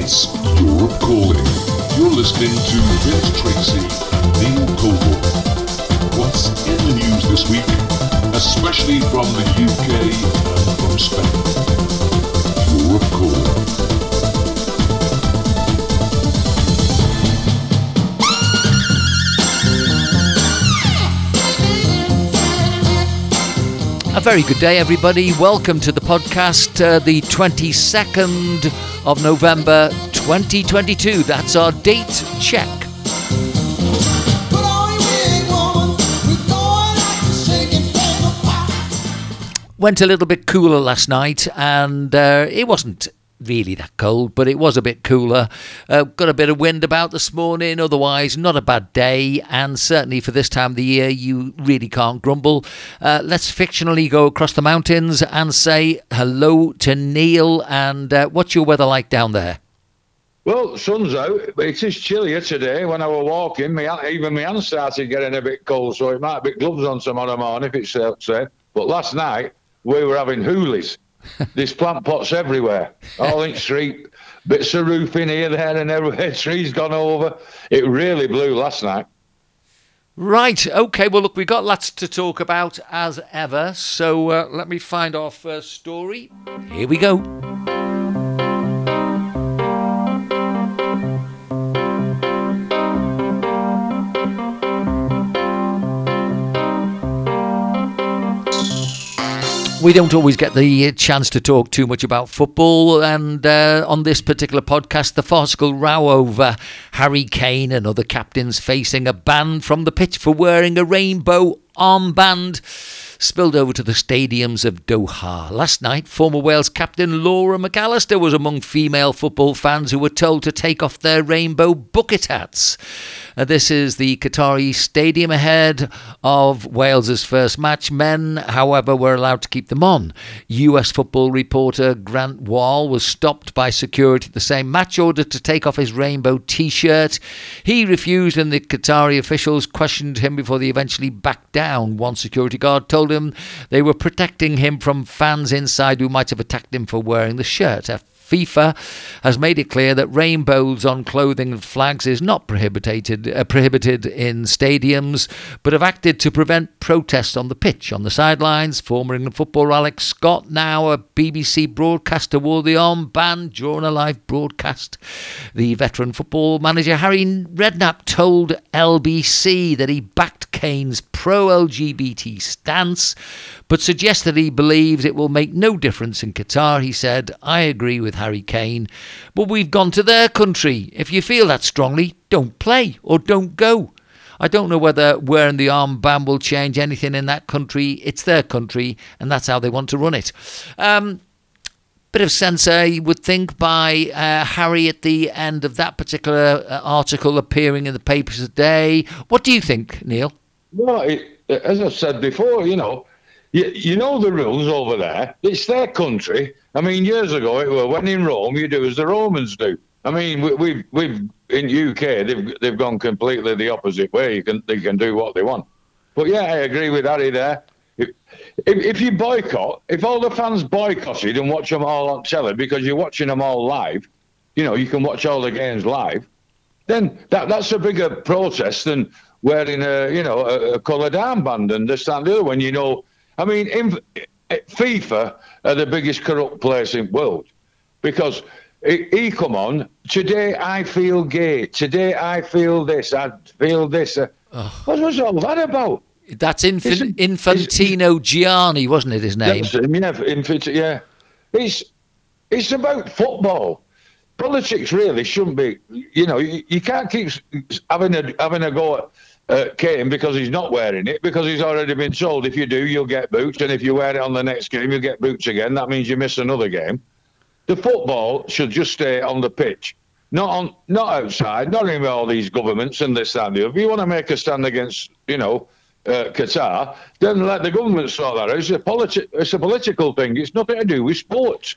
It's Europe Calling. You're listening to Vince Tracy, Neil Coble. What's in the news this week, especially from the UK and from Spain? Europe Calling. A very good day, everybody. Welcome to the podcast, uh, the 22nd of November 2022. That's our date check. Went a little bit cooler last night, and uh, it wasn't really that cold, but it was a bit cooler. Uh, got a bit of wind about this morning, otherwise, not a bad day, and certainly for this time of the year, you really can't grumble. Uh, let's fictionally go across the mountains and say hello to Neil. And uh, what's your weather like down there? Well, sun's out, but it is chillier today. When I was walking, my, even my hands started getting a bit cold, so it might be gloves on tomorrow morning if it's uh, safe. But last night, we were having hoolies. There's plant pots everywhere, all in street, bits of roof in here, there, and everywhere. Trees gone over. It really blew last night. Right, okay, well, look, we've got lots to talk about as ever, so uh, let me find our first story. Here we go. We don't always get the chance to talk too much about football. And uh, on this particular podcast, the farcical row over Harry Kane and other captains facing a ban from the pitch for wearing a rainbow armband spilled over to the stadiums of Doha. Last night, former Wales captain Laura McAllister was among female football fans who were told to take off their rainbow bucket hats. Uh, this is the Qatari stadium ahead of Wales's first match. Men, however, were allowed to keep them on. US football reporter Grant Wahl was stopped by security the same match, ordered to take off his rainbow t shirt. He refused, and the Qatari officials questioned him before they eventually backed down. One security guard told him they were protecting him from fans inside who might have attacked him for wearing the shirt. FIFA has made it clear that rainbows on clothing and flags is not prohibited uh, prohibited in stadiums, but have acted to prevent protests on the pitch. On the sidelines, former England footballer Alex Scott, now a BBC broadcaster, wore the armband during a live broadcast. The veteran football manager Harry Redknapp told LBC that he backed Kane's pro-LGBT stance, but suggested he believes it will make no difference in Qatar. He said, "I agree with Harry Kane, but we've gone to their country. If you feel that strongly, don't play or don't go. I don't know whether wearing the armband will change anything in that country. It's their country, and that's how they want to run it. Um, bit of sense, I would think, by uh, Harry at the end of that particular uh, article appearing in the papers today. What do you think, Neil? Well, it, as I said before, you know, you, know the rules over there. It's their country. I mean, years ago, it was when in Rome, you do as the Romans do. I mean, we, we've we've in UK they've they've gone completely the opposite way. You can they can do what they want. But yeah, I agree with Harry there. If, if, if you boycott, if all the fans boycotted and watch them all on telly because you're watching them all live, you know, you can watch all the games live. Then that that's a bigger protest than wearing a you know a, a coloured armband and this and the other. When you know, I mean, in, FIFA are the biggest corrupt place in the world because he, he come on today. I feel gay. Today I feel this. I feel this. Uh, what was all that about? That's Infin- Infantino Gianni, wasn't it? His name. That's him, yeah, Infant- yeah. It's it's about football. Politics really shouldn't be. You know, you, you can't keep having a having a go at uh, Kane because he's not wearing it because he's already been told if you do you'll get boots and if you wear it on the next game you'll get boots again. That means you miss another game. The football should just stay on the pitch, not on not outside, not in all these governments and this and the other. If you want to make a stand against, you know, uh, Qatar, then let the government sort that out. It's a politi- it's a political thing. It's nothing to do with sports.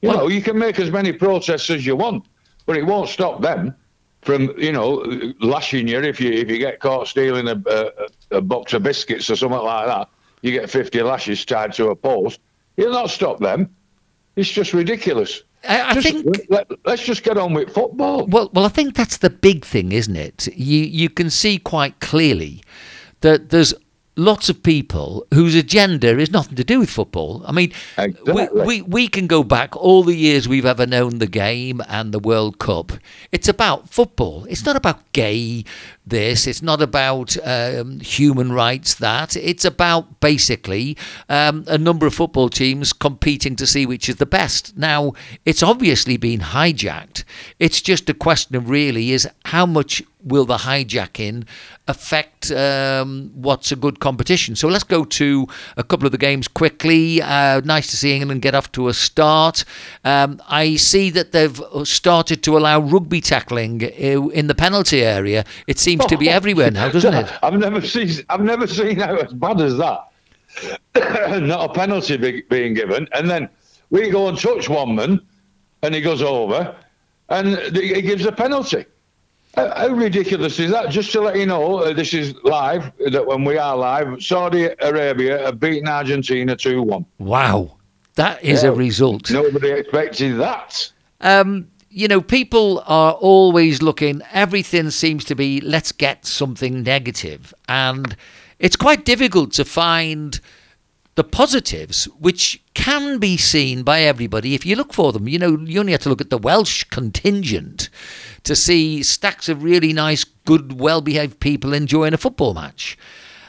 You Well- know, you can make as many protests as you want, but it won't stop them from, you know, lashing you if you if you get caught stealing a, a, a box of biscuits or something like that. You get 50 lashes tied to a post. It'll not stop them. It's just ridiculous. I, I Just- think let, us just get on with football. Well, well, I think that's the big thing, isn't it? You you can see quite clearly that there's lots of people whose agenda is nothing to do with football. I mean, Exactly. we, we we can go back all the years we've ever known the game and the World Cup. It's about football. It's not about gay this. It's not about um, human rights that. It's about basically um, a number of football teams competing to see which is the best. Now, it's obviously been hijacked. It's just a question of really is how much will the hijacking affect um, what's a good competition? So let's go to a couple of the games quickly. Uh, nice to see England get off to a start. Um, I see that they've started to allow rugby tackling in the penalty area. It seems to be everywhere now, doesn't it? I've never seen I've never seen how as bad as that. Not a penalty be, being given, and then we go and touch one man, and he goes over, and he gives a penalty. How, ridiculous is that? Just to let you know, uh, this is live. That when we are live, Saudi Arabia have beaten Argentina two one. Wow, that is a result. Nobody expected that. Um, you know, people are always looking, everything seems to be, let's get something negative. And it's quite difficult to find the positives, which can be seen by everybody if you look for them. You know, you only have to look at the Welsh contingent to see stacks of really nice, good, well behaved people enjoying a football match.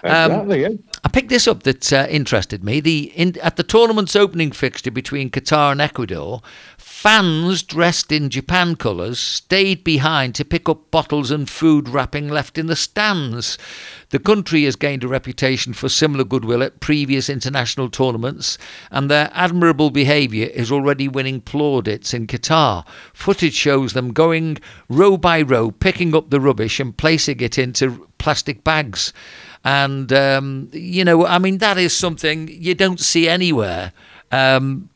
Um, Exactly. yeah. I picked this up that uh, interested me. The in, at the tournament's opening fixture between Qatar and Ecuador, fans dressed in Japan colours stayed behind to pick up bottles and food wrapping left in the stands. The country has gained a reputation for similar goodwill at previous international tournaments, and their admirable behaviour is already winning plaudits in Qatar. Footage shows them going row by row, picking up the rubbish and placing it into plastic bags. And, um, you know, I mean, that is something you don't see anywhere. Um,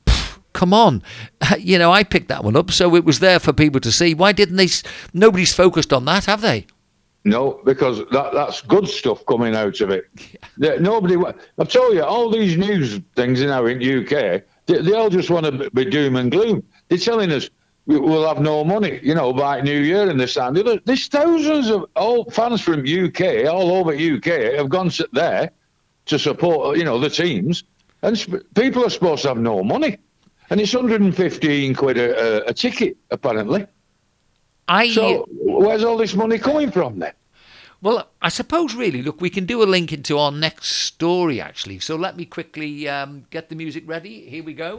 come on. You know, I picked that one up, so it was there for people to see. Why didn't they? Nobody's focused on that, have they? No, because that, that's good stuff coming out of it. There- Nobody. I've told you, all these news things you know in UK, they, they all just want to be doom and gloom. They're telling us we'll have no money, you know, by New Year in this and the other. There's thousands of old fans from UK, all over UK, have gone there to support, you know, the teams, and sp- people are supposed to have no money, and it's 115 quid a, a, a ticket apparently. I So where's all this money coming from then? well, I suppose really. Look, we can do a link into our next story actually. So let me quickly um, get the music ready. Here we go.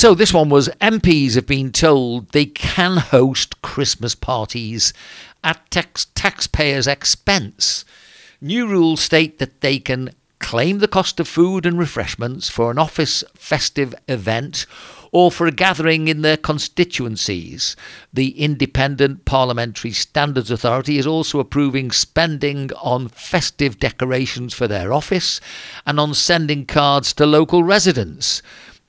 So this one was MPs have been told they can host Christmas parties at tax- taxpayers' expense. New rules state that they can claim the cost of food and refreshments for an office festive event or for a gathering in their constituencies. The Independent Parliamentary Standards Authority is also approving spending on festive decorations for their office and on sending cards to local residents.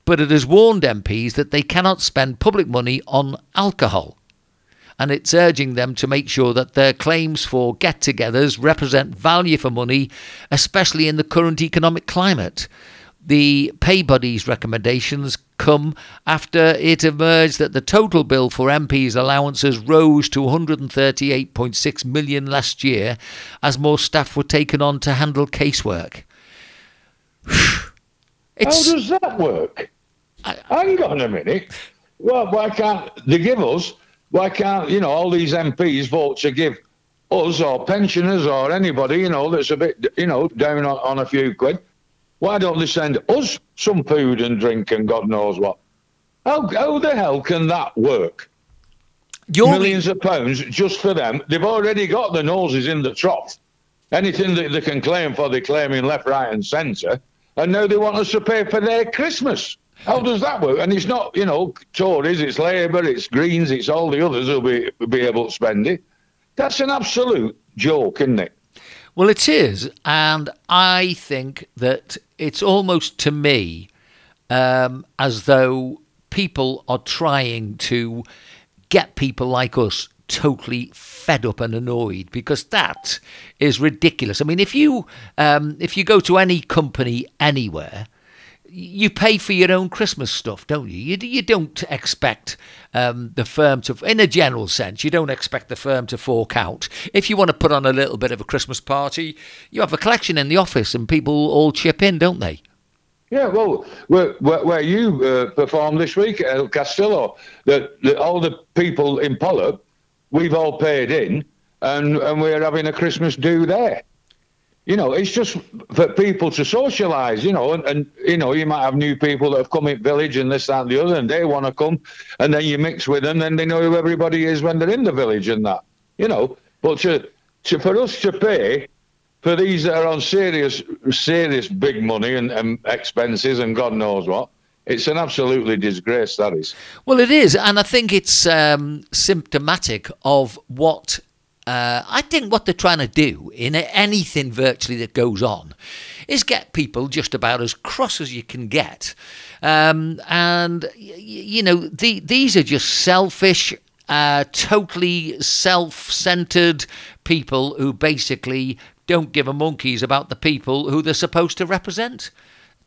But it has warned MPs that they cannot spend public money on alcohol and it's urging them to make sure that their claims for get togethers represent value for money, especially in the current economic climate. The pay buddies recommendations come after it emerged that the total bill for MPs' allowances rose to 138.6 million last year as more staff were taken on to handle casework. It's How does that work? Hang on a minute. Well, why can't they give us? Why can't you know all these MPs vote to give us or pensioners or anybody you know that's a bit you know down on, on a few quid? Why don't they send us some food and drink and God knows what? How, how the hell can that work? you're Millions of pounds just for them. They've already got the noses in the trough. Anything that they can claim for, they're claiming left, right, and centre. And now they want us to pay for their Christmas. How does that work? And it's not, you know, Tories, it's Labour, it's Greens, it's all the others who'll be, be able to spend it. That's an absolute joke, isn't it? Well, it is, and I think that it's almost to me um, as though people are trying to get people like us totally fed up and annoyed because that is ridiculous. I mean, if you um, if you go to any company anywhere, you pay for your own Christmas stuff, don't you? You, you don't expect um, the firm to, in a general sense, you don't expect the firm to fork out. If you want to put on a little bit of a Christmas party, you have a collection in the office and people all chip in, don't they? Yeah, well, where, where, where you uh, performed this week El Castillo, that all the people in Pollock, we've all paid in, and, and we're having a Christmas do there you know, it's just for people to socialise, you know, and, and, you know, you might have new people that have come in village and this, that, and the other, and they want to come, and then you mix with them, and they know who everybody is when they're in the village and that, you know. But to, to for us to pay for these that are on serious, serious big money and, and expenses and God knows what, it's an absolutely disgrace, that is. Well, it is, and I think it's um, symptomatic of what uh, I think what they're trying to do in anything virtually that goes on is get people just about as cross as you can get. Um, and, you know, the, these are just selfish, uh, totally self centered people who basically don't give a monkeys about the people who they're supposed to represent.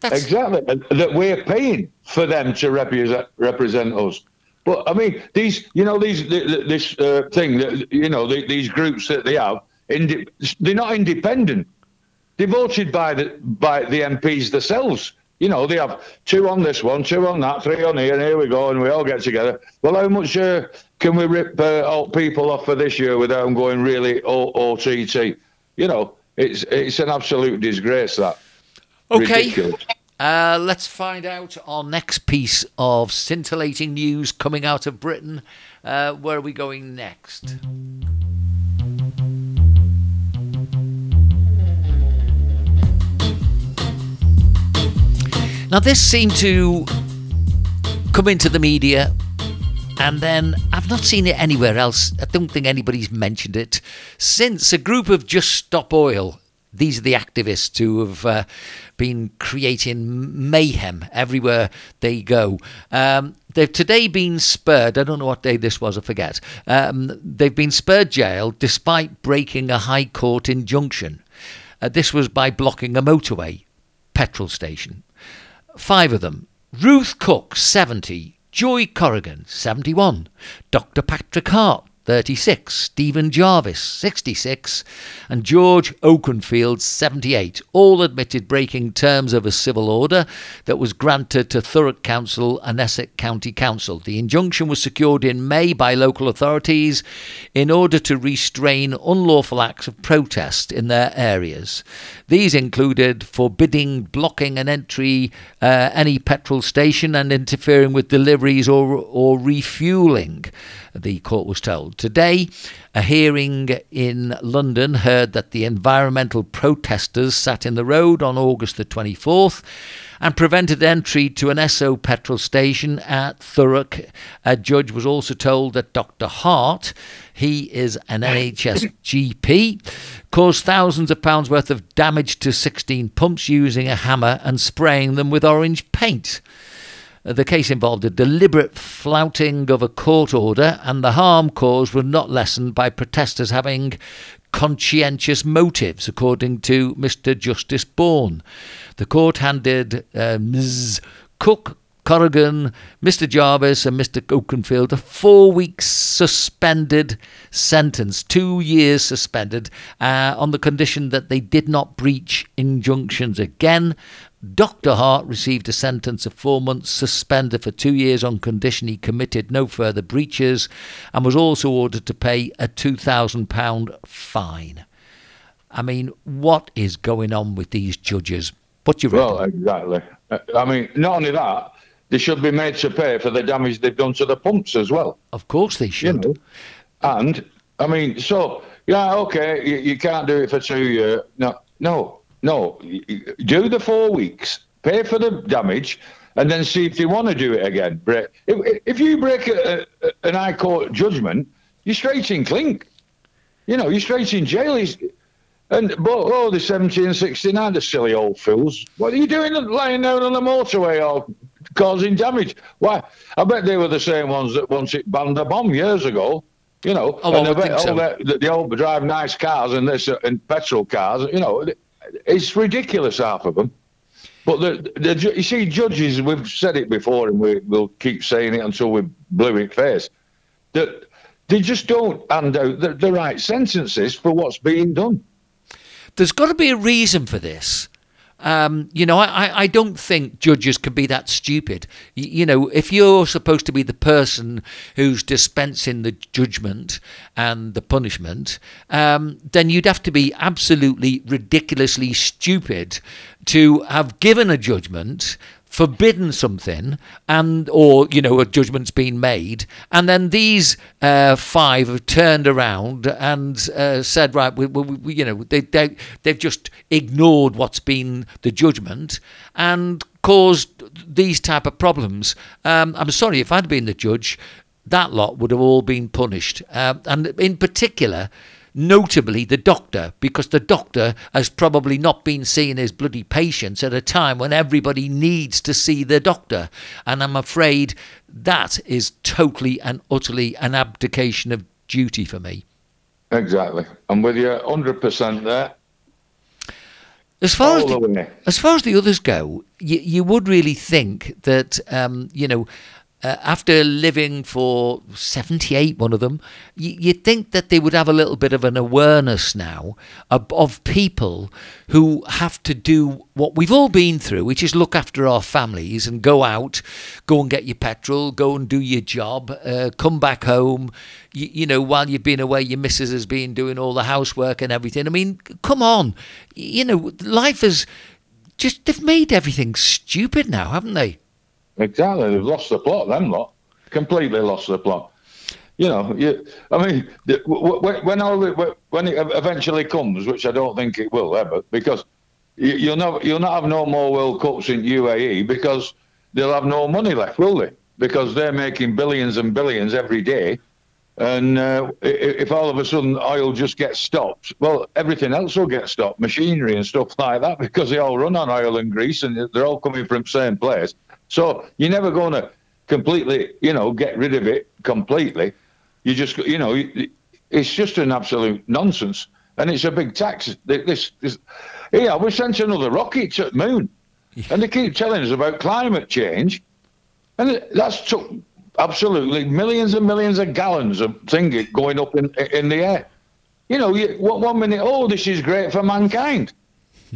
That's... Exactly. That we're paying for them to represent, represent us. But I mean, these, you know, these this uh, thing that you know the, these groups that they have, indi- they're not independent. They're voted by the by the MPs themselves. You know, they have two on this one, two on that, three on here, and here we go, and we all get together. Well, how much uh, can we rip uh, people off for this year without them going really OTT? You know, it's it's an absolute disgrace that. Okay. Ridiculous. Uh, let's find out our next piece of scintillating news coming out of Britain. Uh, where are we going next? Now, this seemed to come into the media, and then I've not seen it anywhere else. I don't think anybody's mentioned it since a group of Just Stop Oil these are the activists who have uh, been creating mayhem everywhere they go. Um, they've today been spurred. I don't know what day this was, I forget. Um, they've been spurred jail despite breaking a High Court injunction. Uh, this was by blocking a motorway petrol station. Five of them Ruth Cook, 70, Joy Corrigan, 71, Dr. Patrick Hart, 36, Stephen Jarvis, 66, and George Oakenfield, 78, all admitted breaking terms of a civil order that was granted to Thurrock Council and Essex County Council. The injunction was secured in May by local authorities in order to restrain unlawful acts of protest in their areas. These included forbidding, blocking an entry uh, any petrol station and interfering with deliveries or, or refueling the court was told. Today, a hearing in London heard that the environmental protesters sat in the road on August the 24th and prevented entry to an Esso petrol station at Thurrock. A judge was also told that Dr. Hart, he is an NHS GP, caused thousands of pounds worth of damage to 16 pumps using a hammer and spraying them with orange paint. The case involved a deliberate flouting of a court order, and the harm caused was not lessened by protesters having conscientious motives, according to Mr. Justice Bourne. The court handed uh, Ms. Cook Corrigan, Mr. Jarvis, and Mr. Oakenfield a four week suspended sentence, two years suspended, uh, on the condition that they did not breach injunctions again. Dr. Hart received a sentence of four months suspended for two years on condition he committed no further breaches and was also ordered to pay a £2,000 fine. I mean, what is going on with these judges? What you reckon? Well, exactly. I mean, not only that, they should be made to pay for the damage they've done to the pumps as well. Of course they should. You know? And, I mean, so, yeah, okay, you, you can't do it for two years. No, no, no, do the four weeks, pay for the damage, and then see if you want to do it again. Break. If, if you break a, a, an high court judgment, you're straight in clink. You know, you're straight in jail. He's, and but oh, the 1769, the silly old fools. What are you doing lying down on the motorway or causing damage? Why? I bet they were the same ones that once it banned a bomb years ago. You know, Oh, and the, think so. all the, the old drive nice cars and this uh, and petrol cars. You know, it's ridiculous half of them. But the, the you see, judges, we've said it before, and we, we'll keep saying it until we blue in face. That they just don't hand out the, the right sentences for what's being done. There's got to be a reason for this. Um, you know, I, I- don't think judges can be that stupid. Y- You know, if you're supposed to be the person who's dispensing the judgment and the punishment, um, then you'd have to be absolutely ridiculously stupid to have given a judgment forbidden something and or you know a judgment's been made. And then these uh, five have turned around and uh, said right we, we, we, you know they, they they've just ignored what's been the judgment and caused these type of problems. Um, i'm sorry if i'd been the judge that lot would have all been punished. Um, and in particular notably the doctor, because the doctor has probably not been seeing his bloody patients at a time when everybody needs to see the doctor. And I'm afraid that is totally and utterly an abdication of duty for me. Exactly. I'm with you 100% there. As far as the, the as far as the others go, you, you would really think that um, you know. Uh, after living for 78, one of them, you, you'd think that they would have a little bit of an awareness now of, of people who have to do what we've all been through, which is look after our families and go out, go and get your petrol, go and do your job, uh, come back home. You, you know, while you've been away, your missus has been doing all the housework and everything. I mean, come on. You know, life has just, they've made everything stupid now, haven't they? Exactly. They've lost the plot, them lot. Completely lost the plot. You know, you, I mean, the- w- w- when all the, when it eventually comes, which I don't think it will ever, because you, you'll not you'll not have no more World Cups in UAE because they'll have no money left, will they? Because they're making billions and billions every day, and uh, if all of a sudden oil just gets stopped, well, everything else will get stopped, machinery and stuff like that, because they all run on oil and grease, and they're all coming from the same place. So you're never going to completely, you know, get rid of it completely. You just, you know, it's just an absolute nonsense, and it's a big tax. This, this yeah, we sent another rocket to the moon, and they keep telling us about climate change, and that's took absolutely millions and millions of gallons of thing going up in in the air. You know, you, one one minute, oh, this is great for mankind.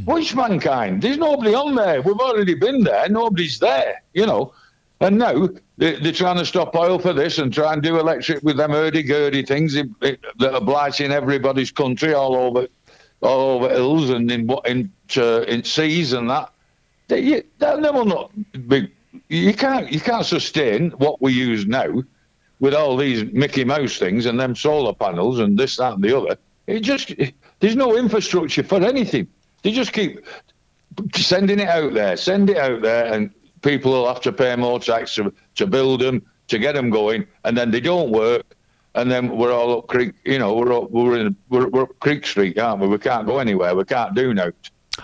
Which mankind? There's nobody on there. We've already been there. Nobody's there, you know. And now they, they're trying to stop oil for this and try and do electric with them hurdy-gurdy things that are blighting everybody's country all over, all over hills and in in uh, in seas and that. They, that will not be. You can't you can't sustain what we use now with all these Mickey Mouse things and them solar panels and this that and the other. It just there's no infrastructure for anything. They just keep sending it out there, send it out there, and people will have to pay more tax to, to build them, to get them going, and then they don't work, and then we're all up Creek, you know, we're up, we're in we're, we're up Creek Street, aren't we? We can't go anywhere, we can't do no.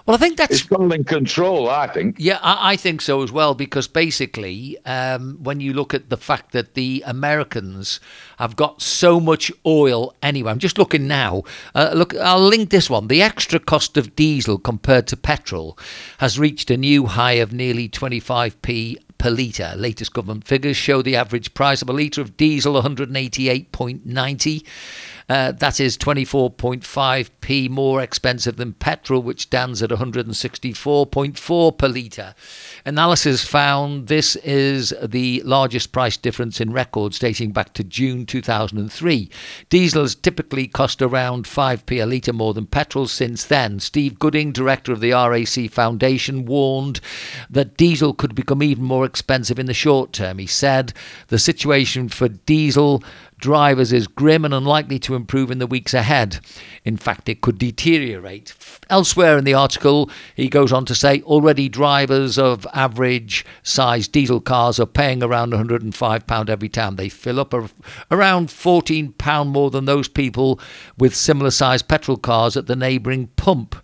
Well, I think that's It's in control, I think. Yeah, I, I think so as well because basically, um, when you look at the fact that the Americans have got so much oil anyway, I'm just looking now. Uh, look, I'll link this one. The extra cost of diesel compared to petrol has reached a new high of nearly 25p per litre. Latest government figures show the average price of a litre of diesel 188.90. Uh, that is 24.5p more expensive than petrol, which stands at 164.4 per litre. Analysis found this is the largest price difference in records dating back to June 2003. Diesels typically cost around 5p a litre more than petrol since then. Steve Gooding, director of the RAC Foundation, warned that diesel could become even more expensive in the short term. He said the situation for diesel drivers is grim and unlikely to improve in the weeks ahead. In fact, it could deteriorate. Elsewhere in the article, he goes on to say already drivers of average sized diesel cars are paying around £105 every time they fill up, around £14 more than those people with similar sized petrol cars at the neighbouring pump pump,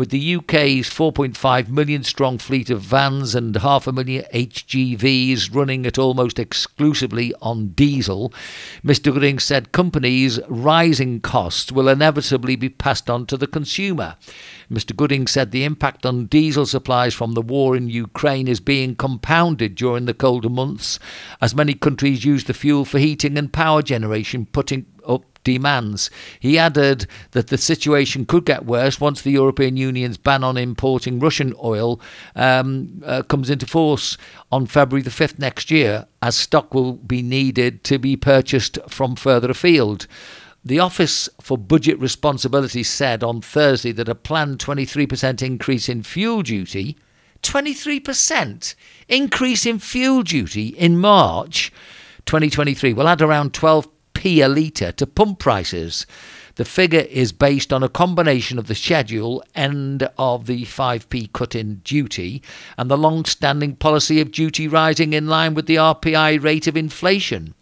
with the UK's 4.5 million strong fleet of vans and half a million HGVs running at almost exclusively on diesel. Mr. Gooding said companies' rising costs will inevitably be passed on to the consumer. Mr. Gooding said the impact on diesel supplies from the war in Ukraine is being compounded during the colder months as many countries use the fuel for heating and power generation, putting up demands. He added that the situation could get worse once the European Union's ban on importing Russian oil um, uh, comes into force on February the 5th next year, as stock will be needed to be purchased from further afield. The Office for Budget Responsibility said on Thursday that a planned 23% increase in fuel duty, 23% increase in fuel duty in March 2023 will add around 12p a litre to pump prices. The figure is based on a combination of the schedule end of the 5p cut in duty and the long standing policy of duty rising in line with the RPI rate of inflation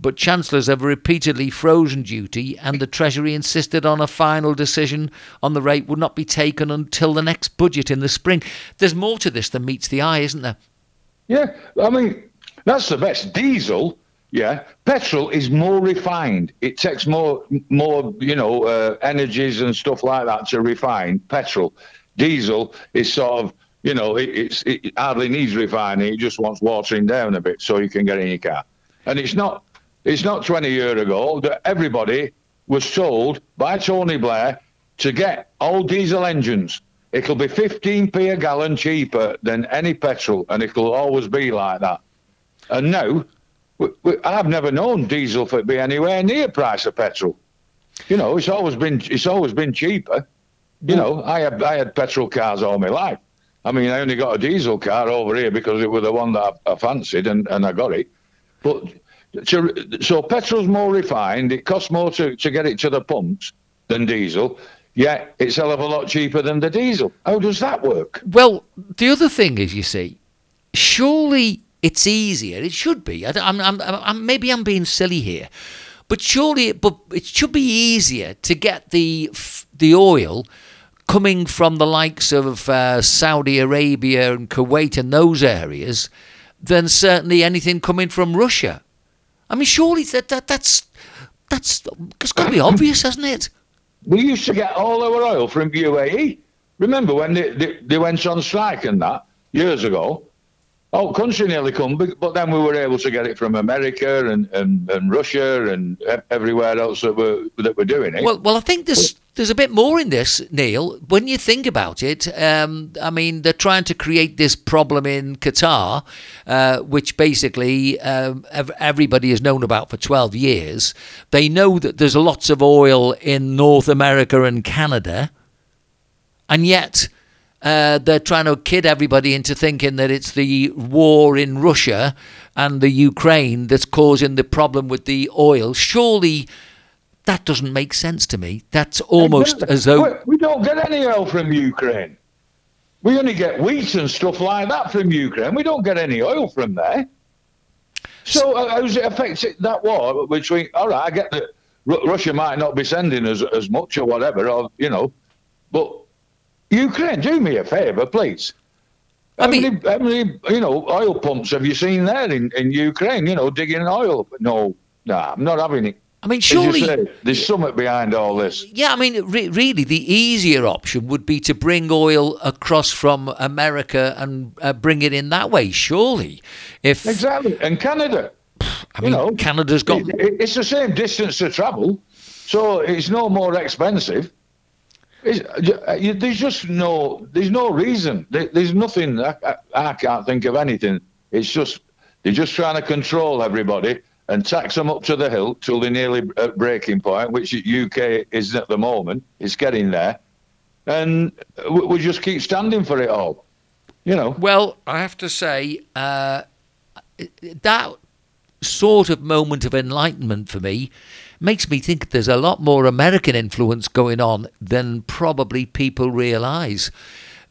but chancellors have repeatedly frozen duty, and the Treasury insisted on a final decision on the rate would not be taken until the next budget in the spring. There's more to this than meets the eye, isn't there? Yeah, I mean, that's the best. Diesel, yeah, petrol is more refined. It takes more, more, you know, uh, energies and stuff like that to refine petrol. Diesel is sort of, you know, it, it hardly needs refining. It just wants watering down a bit so you can get in your car. And it's not it's not 20 years ago that everybody was told by Tony Blair to get old diesel engines. It'll be 15p a gallon cheaper than any petrol, and it'll always be like that. And now, we, we, I've never known diesel to be anywhere near price of petrol. You know, it's always been it's always been cheaper. You mm. know, I had I had petrol cars all my life. I mean, I only got a diesel car over here because it was the one that I, I fancied, and, and I got it. But so, so petrol's more refined. It costs more to, to get it to the pumps than diesel. Yet it's a hell of a lot cheaper than the diesel. How does that work? Well, the other thing is, you see, surely it's easier. It should be. I, am I'm, I'm, maybe I'm being silly here, but surely, but it should be easier to get the the oil coming from the likes of uh, Saudi Arabia and Kuwait and those areas than certainly anything coming from Russia. I mean, surely that, that that's that's it's got to be obvious, hasn't it? We used to get all our oil from UAE. Remember when they, they, they went on strike and that years ago? Oh, country nearly come, but then we were able to get it from America and, and, and Russia and everywhere else that were that were doing it. Well, well, I think there's there's a bit more in this, Neil. When you think about it, um, I mean, they're trying to create this problem in Qatar, uh, which basically um, everybody has known about for 12 years. They know that there's lots of oil in North America and Canada, and yet uh, they're trying to kid everybody into thinking that it's the war in Russia and the Ukraine that's causing the problem with the oil. Surely that doesn't make sense to me. That's almost exactly. as though. We don't get any oil from Ukraine. We only get wheat and stuff like that from Ukraine. We don't get any oil from there. So, uh, how does it affect that war between? All right, I get that Russia might not be sending us as much or whatever, or you know, but Ukraine, do me a favour, please. I how mean, many, how many, you know, oil pumps have you seen there in, in Ukraine? You know, digging oil. No, no, I'm not having it. I mean, surely say, there's something behind all this. Yeah, I mean, re- really, the easier option would be to bring oil across from America and uh, bring it in that way. Surely, if exactly, and Canada. I mean, you know, Canada's got. It, it's the same distance to travel, so it's no more expensive. Uh, there's just no, there's no reason. there's nothing. I, I, I, can't think of anything. It's just they're just trying to control everybody and tax them up to the hilt till they're nearly at breaking point, which UK is at the moment. It's getting there, and we, we just keep standing for it all. You know. Well, I have to say uh, that sort of moment of enlightenment for me makes me think there's a lot more American influence going on than probably people realise.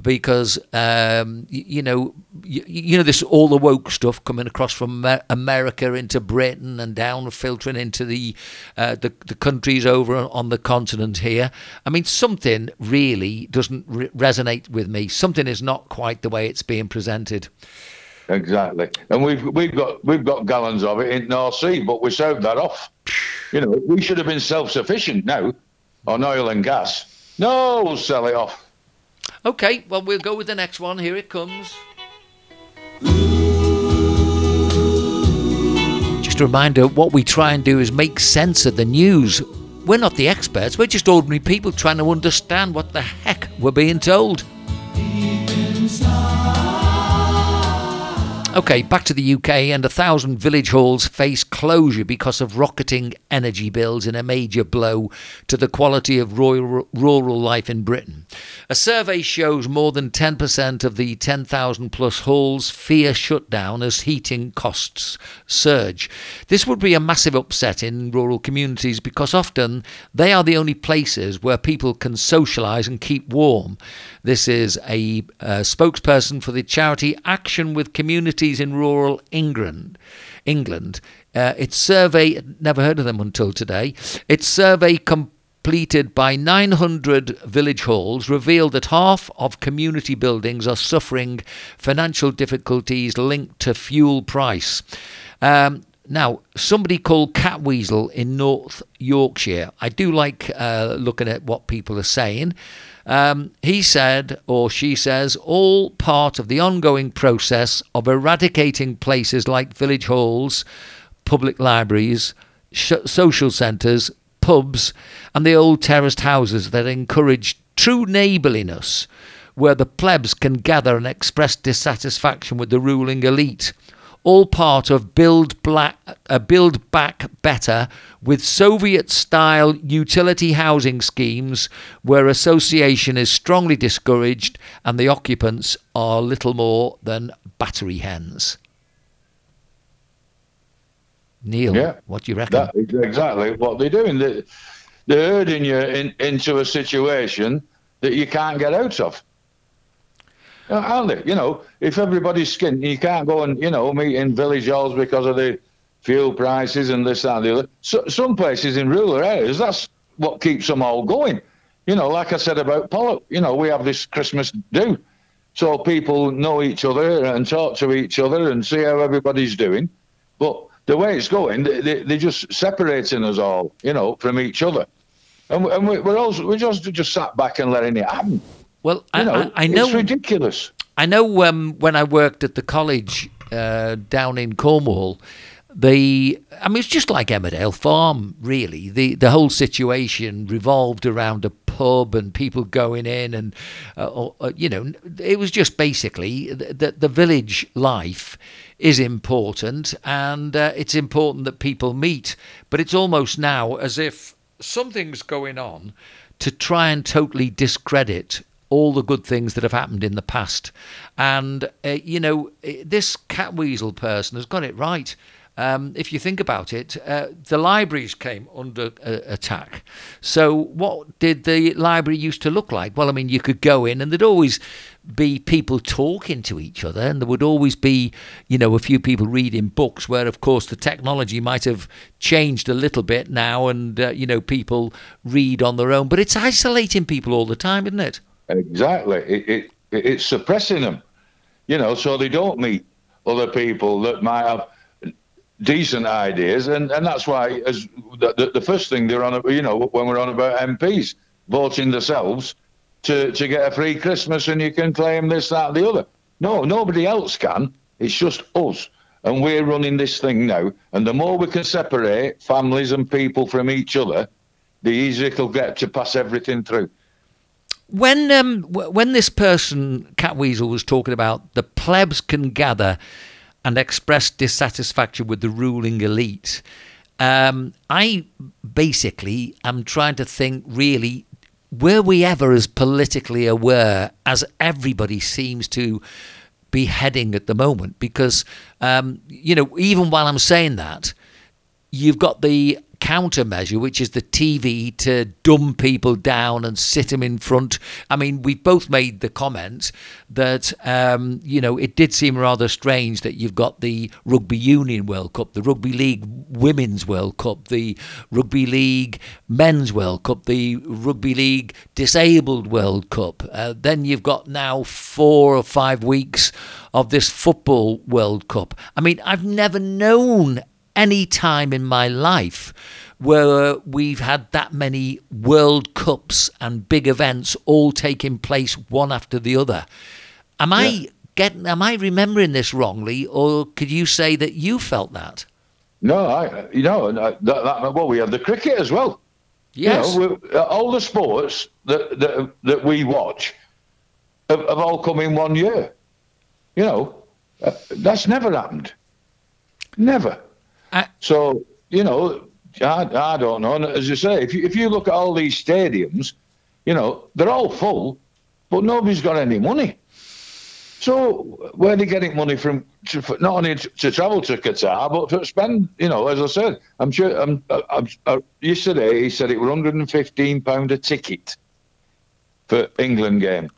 Because um, you, you know you, you, know this all the woke stuff coming across from America into Britain and down filtering into the uh, the, the countries over on the continent here. I mean, something really doesn't re- resonate with me. Something is not quite the way it's being presented. Exactly, and we've we've got we've got gallons of it in North Sea, but we sold that off. You know, we should have been self-sufficient now on oil and gas. No, we'll sell it off. Okay, well we'll go with the next one. Here it comes. Just a reminder: what we try and do is make sense of the news. We're not the experts. We're just ordinary people trying to understand what the heck we're being told. Okay, back to the UK, and a thousand village halls face closure because of rocketing energy bills in a major blow to the quality of rural, rural life in Britain. A survey shows more than 10% of the 10,000 plus halls fear shutdown as heating costs surge. This would be a massive upset in rural communities because often they are the only places where people can socialise and keep warm. This is a, a spokesperson for the charity Action with In Rural England. England. Uh, its survey, never heard of them until today. Its survey completed by 900 village halls revealed that half of community buildings are suffering financial difficulties linked to fuel price. Um, now, somebody called Catweasel in North Yorkshire, I do like uh, looking at what people are saying. Um, he said, or she says, all part of the ongoing process of eradicating places like village halls, public libraries, sh- social centres, pubs, and the old terraced houses that encourage true neighbourliness, where the plebs can gather and express dissatisfaction with the ruling elite all part of Build, Black, uh, Build Back Better with Soviet style utility housing schemes where association is strongly discouraged and the occupants are little more than battery hens. Neil, yeah, what do you reckon? That is exactly what they're doing. They're, they're herding you in, into a situation that you can't get out of. They? You know, if everybody's skint, you can't go and, you know, meet in village halls because of the fuel prices and this, that, and the other. So, some places in rural areas, that's what keeps them all going. You know, like I said about Pollock, you know, we have this Christmas do. So people know each other and talk to each other and see how everybody's doing. But the way it's going, they, they're just separating us all, you know, from each other. And, and we're also, we're just, just sat back and letting it happen. Well, I, know, I, I, know it's ridiculous. I know um, when I worked at the college uh, down in Cornwall, the I mean it's just like Emmerdale Farm, really. The the whole situation revolved around a pub and people going in, and uh, or, uh, you know, it was just basically that the village life is important, and uh, it's important that people meet. But it's almost now as if something's going on to try and totally discredit all the good things that have happened in the past. And, uh, you know, this Catweasel person has got it right. Um, if you think about it, uh, the libraries came under uh, attack. So, what did the library used to look like? Well, I mean, you could go in, and there'd always be people talking to each other, and there would always be, you know, a few people reading books. Where, of course, the technology might have changed a little bit now, and uh, you know, people read on their own. But it's isolating people all the time, isn't it? Exactly. It, it, it's suppressing them, you know, so they don't meet other people that might have decent ideas. And, and that's why, as the, the first thing they're on, you know, when we're on about MPs voting themselves to, to get a free Christmas and you can claim this, that, the other. No, nobody else can. It's just us. And we're running this thing now. And the more we can separate families and people from each other, the easier it'll get to pass everything through. When um, when this person Cat Weasel was talking about the plebs can gather and express dissatisfaction with the ruling elite, um, I basically am trying to think really were we ever as politically aware as everybody seems to be heading at the moment? Because, um, you know, even while I'm saying that, you've got the countermeasure, which is the TV to dumb people down and sit them in front. I mean, we both made the comment that um, you know it did seem rather strange that you've got the Rugby Union World Cup, the Rugby League Women's World Cup, the Rugby League Men's World Cup, the Rugby League Disabled World Cup. Uh, then you've got now four or five weeks of this Football World Cup. I mean, I've never known any time in my life where we've had that many World Cups and big events all taking place one after the other. Am I getting? Am I remembering this wrongly, or could you say that you felt that? No, I, you know, that, that, well, we had the cricket as well. Yes. You know, uh, all the sports that, that that we watch have, have all come in one year. You know, uh, that's never happened. Never. I- so you know, I, I don't know. And as you say, if you if you look at all these stadiums, you know, they're all full, but nobody's got any money. So where are they getting money from? To, not only to, to travel to Qatar, but to spend. You know, as I said, I'm sure. I'm, I'm, uh, yesterday he said it was 115 pound a ticket for England game.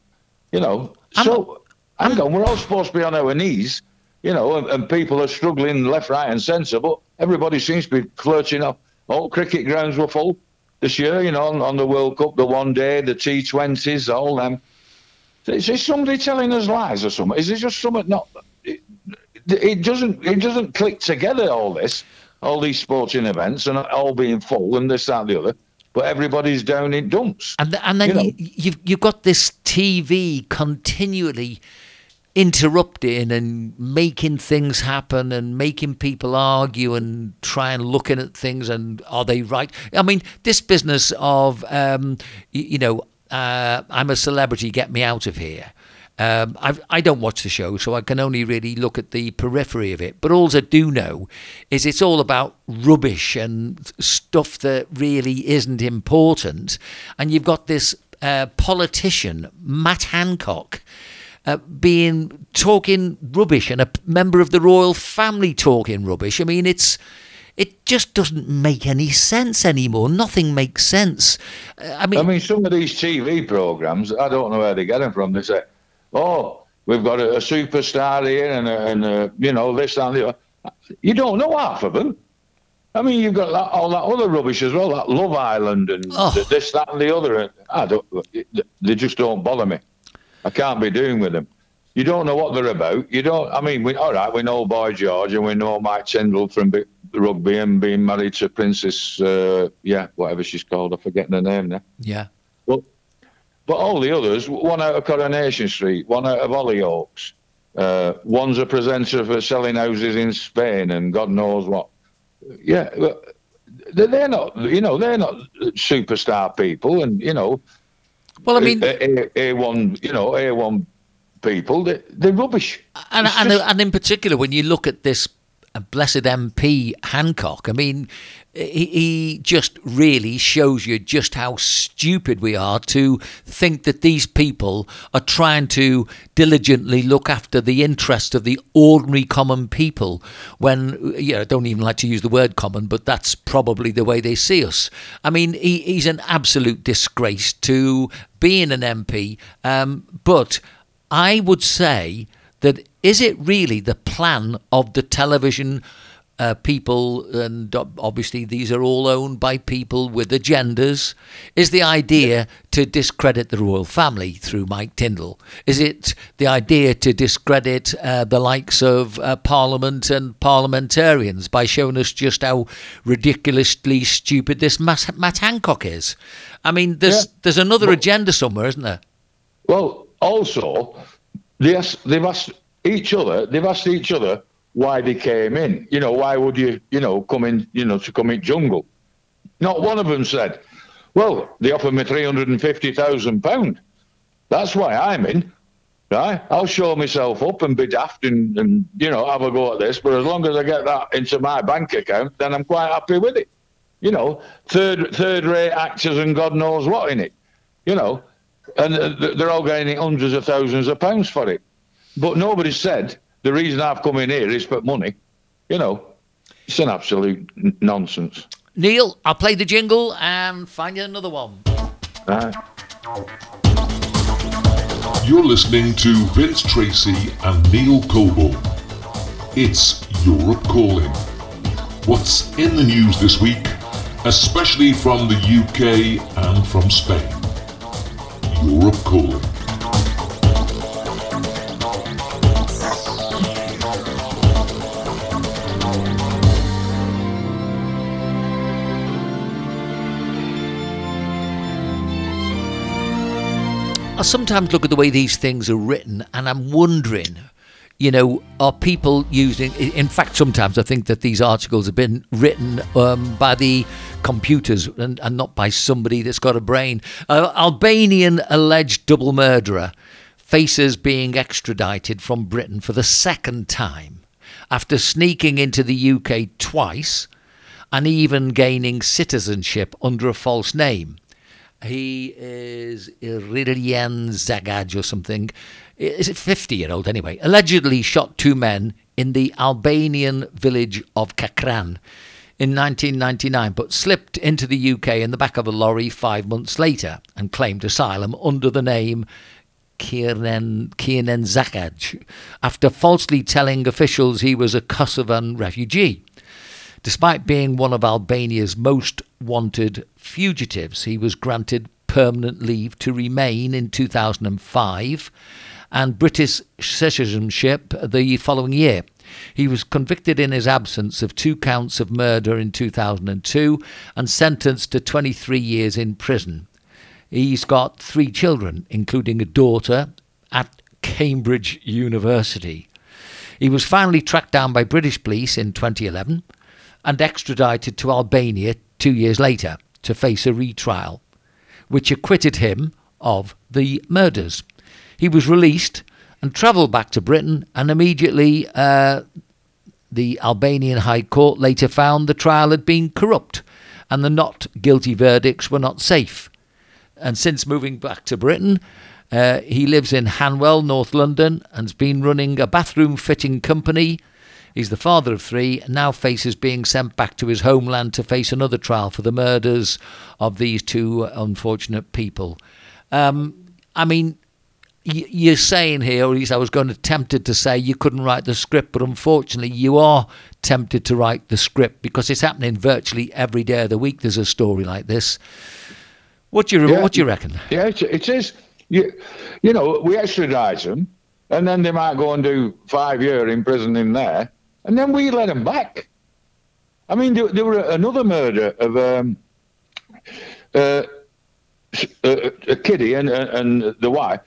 You know, I'm- so hang on, we're all supposed to be on our knees. You know, and, and people are struggling left, right, and centre, but everybody seems to be flirting up. All cricket grounds were full this year. You know, on, on the World Cup, the one day, the T20s, all them. Is there somebody telling us lies or something? Is it just something not? It, it doesn't. It doesn't click together. All this, all these sporting events, and all being full, and this, that, and the other. But everybody's down in dumps. And, th- and then You know. you, you've you've got this TV continually interrupting and making things happen and making people argue and try and looking at things and are they right? I mean, this business of um, you, know, uh, I'm a celebrity, get me out of here. Um, I've, I don't watch the show, so I can only really look at the periphery of it. But all I do know is it's all about rubbish and stuff that really isn't important. And you've got this uh, politician, Matt Hancock, uh, being talking rubbish, and a member of the royal family talking rubbish. I mean, it's it just doesn't make any sense anymore. Nothing makes sense. Uh, I mean, I mean, some of these TV programs, I don't know where they get them from. They say, "Oh, we've got a, a superstar here, and, a, and a, you know this and the other." You don't know half of them. I mean, you've got that, all that other rubbish as well, that Love Island and Oh. this, that, and the other. I don't. They just don't bother me. I can't be doing with them. You don't know what they're about. You don't. I mean, we all right. We know Boy George and we know Mike Tindall from bi- rugby and being married to Princess. Uh, yeah, whatever she's called. I'm forgetting her name now. yeah. But but all the others, one out of Coronation Street, one out of Hollyoaks, uh, one's a presenter for selling houses in Spain and God knows what. Yeah, they're not, you know, they're not superstar people, and you know, Well, I mean, A, A, A1, you know, A1 people, they, they're rubbish. And, and, just- and in particular, when you look at this uh, blessed MP Hancock, I mean, he, just really shows you just how stupid we are to think that these people are trying to diligently look after the interest of the ordinary common people when, you know, I don't even like to use the word common, but that's probably the way they see us. I mean, he, he's an absolute disgrace to being an MP, um, but I would say that is it really the plan of the television uh, people, and obviously these are all owned by people with agendas, is the idea to discredit the royal family through Mike Tindall? Is it the idea to discredit uh, the likes of uh, Parliament and parliamentarians by showing us just how ridiculously stupid this Matt, Matt Hancock is? I mean, there's Yeah. there's another Well- agenda somewhere, isn't there? Well, also, they they've asked each other, they've asked each other why they came in. You know, why would you, you know, come in, you know, to commit jungle? Not one of them said, well, they offered me £350,000. That's why I'm in. Right? I'll show myself up and be daft and, and, you know, have a go at this. But as long as I get that into my bank account, then I'm quite happy with it. You know, third third rate actors and God knows what in it. You know, and uh, they're all getting hundreds of thousands of pounds for it. But nobody said the reason I've come in here is for money. You know, it's an absolute n- nonsense. Neil, I'll play the jingle and find you another one. Right. You're listening to Vince Tracy and Neil Coble. It's Europe Calling. What's in the news this week, especially from the UK and from Spain? Europe Calling. I sometimes look at the way these things are written and I'm wondering, you know, are people using. In fact, sometimes I think that these articles have been written um, by the computers and, and, not by somebody that's got a brain. Uh, Albanian alleged double murderer faces being extradited from Britain for the second time after sneaking into the UK twice and even gaining citizenship under a false name. He is Iridian Zagaj or something. Is it 50 year old anyway? Allegedly shot two men in the Albanian village of Kakran in 1999, but slipped into the UK in the back of a lorry five months later and claimed asylum under the name Kiernan, Kiernan Zakaj after falsely telling officials he was a Kosovan refugee. Despite being one of Albania's most wanted fugitives, he was granted permanent leave to remain in 2005 and British citizenship the following year. He was convicted in his absence of two counts of murder in 2002 and sentenced to 23 years in prison. He's got three children, including a daughter at Cambridge University. He was finally tracked down by British police in 2011 and extradited to Albania two years later to face a retrial, which acquitted him of the murders. He was released and travelled back to Britain, and immediately uh, the Albanian High Court later found the trial had been corrupt and the not guilty verdicts were not safe. And since moving back to Britain, uh, he lives in Hanwell, North London, and has been running a bathroom fitting company He's the father of three and now faces being sent back to his homeland to face another trial for the murders of these two unfortunate people. Um, I mean, you're saying here, or at least I was going to tempted to say you couldn't write the script, but unfortunately you are tempted to write the script because it's happening virtually every day of the week. There's a story like this. What do you yeah, what do you reckon? Yeah, it, it is. You, you know, we extradite them, and then they might go and do five year in prison in there, and then we let him back. I mean, there, there were another murder of um, uh, a, a kiddie and, and the wife,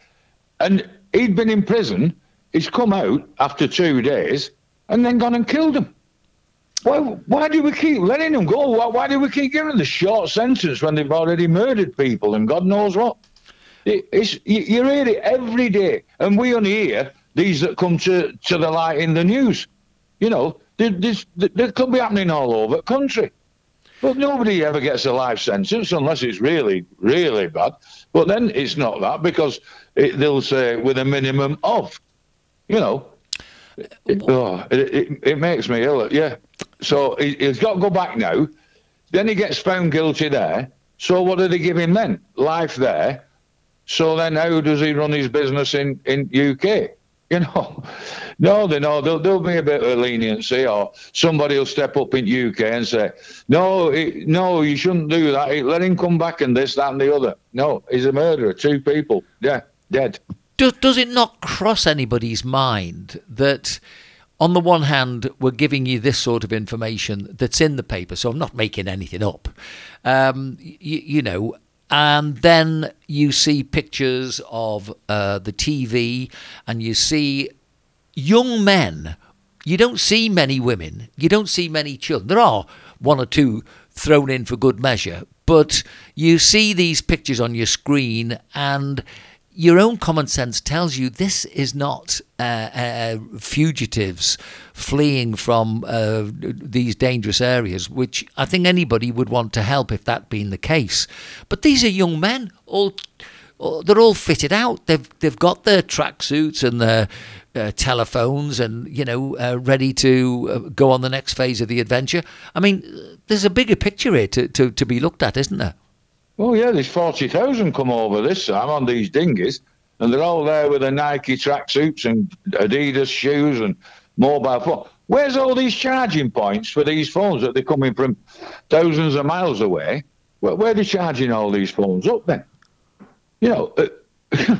and he'd been in prison. He's come out after two days and then gone and killed him. Why, why do we keep letting them go? Why, why do we keep giving them the short sentence when they've already murdered people and God knows what? It, it's, you, you hear it every day, and we only hear these that come to, to the light in the news. You know, this, this could be happening all over the country. But nobody ever gets a life sentence unless it's really, really bad. But then it's not that because it, they'll say with a minimum of, you know. It, oh, it, it, makes me ill. Yeah. So he, has got to go back now. Then he gets found guilty there. So what do they give him then? Life there. So then how does he run his business in, in UK? You know, no, they know there'll, there'll be a bit of leniency, or somebody will step up in UK and say, "No, it, no, you shouldn't do that. Let him come back and this, that, and the other." No, he's a murderer. Two people, yeah, dead. Does, does it not cross anybody's mind that? on the one hand, we're giving you this sort of information that's in the paper, so I'm not making anything up. Um, you know, and then you see pictures of uh, the TV and you see young men. You don't see many women. You don't see many children. There are one or two thrown in for good measure, but you see these pictures on your screen and your own common sense tells you this is not uh, uh, fugitives fleeing from uh, these dangerous areas, which I think anybody would want to help if that being the case. But these are young men, all they're all fitted out. They've they've got their tracksuits and their uh, telephones, and you know, uh, ready to uh, go on the next phase of the adventure. I mean, there's a bigger picture here to, to, to be looked at, isn't there? Oh yeah, there's forty thousand come over this time on these dinghies, and they're all there with their Nike tracksuits and Adidas shoes and mobile phone. Where's all these charging points for these phones that they're coming from thousands of miles away? Where, where are they charging all these phones up then? You know, uh,